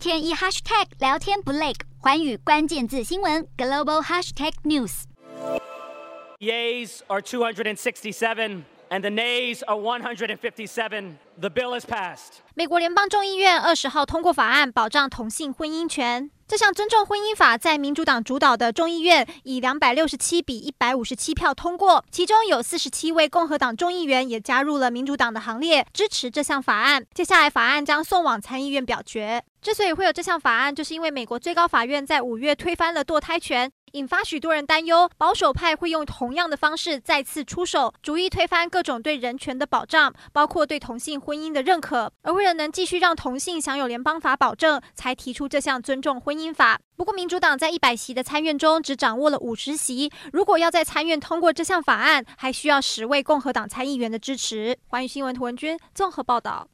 天一 hashtag 聊天不累，环宇关键字新闻 global hashtag news。Yays are two hundred and sixty-seven. And the nays are 157. The bill is passed. 美国联邦众议院二十号通过法案，保障同性婚姻权。这项尊重婚姻法在民主党主导的众议院以两百六十七比一百五十七票通过，其中有四十七位共和党众议员也加入了民主党的行列，支持这项法案。接下来，法案将送往参议院表决。之所以会有这项法案，就是因为美国最高法院在五月推翻了堕胎权，引发许多人担忧，保守派会用同样的方式再次出手，逐一推翻各种对人权的保障，包括对同性婚姻的认可。而为了能继续让同性享有联邦法保证，才提出这项尊重婚姻法。不过，民主党在一百席的参院中只掌握了五十席，如果要在参院通过这项法案，还需要十位共和党参议员的支持。寰宇新闻图文君综合报道。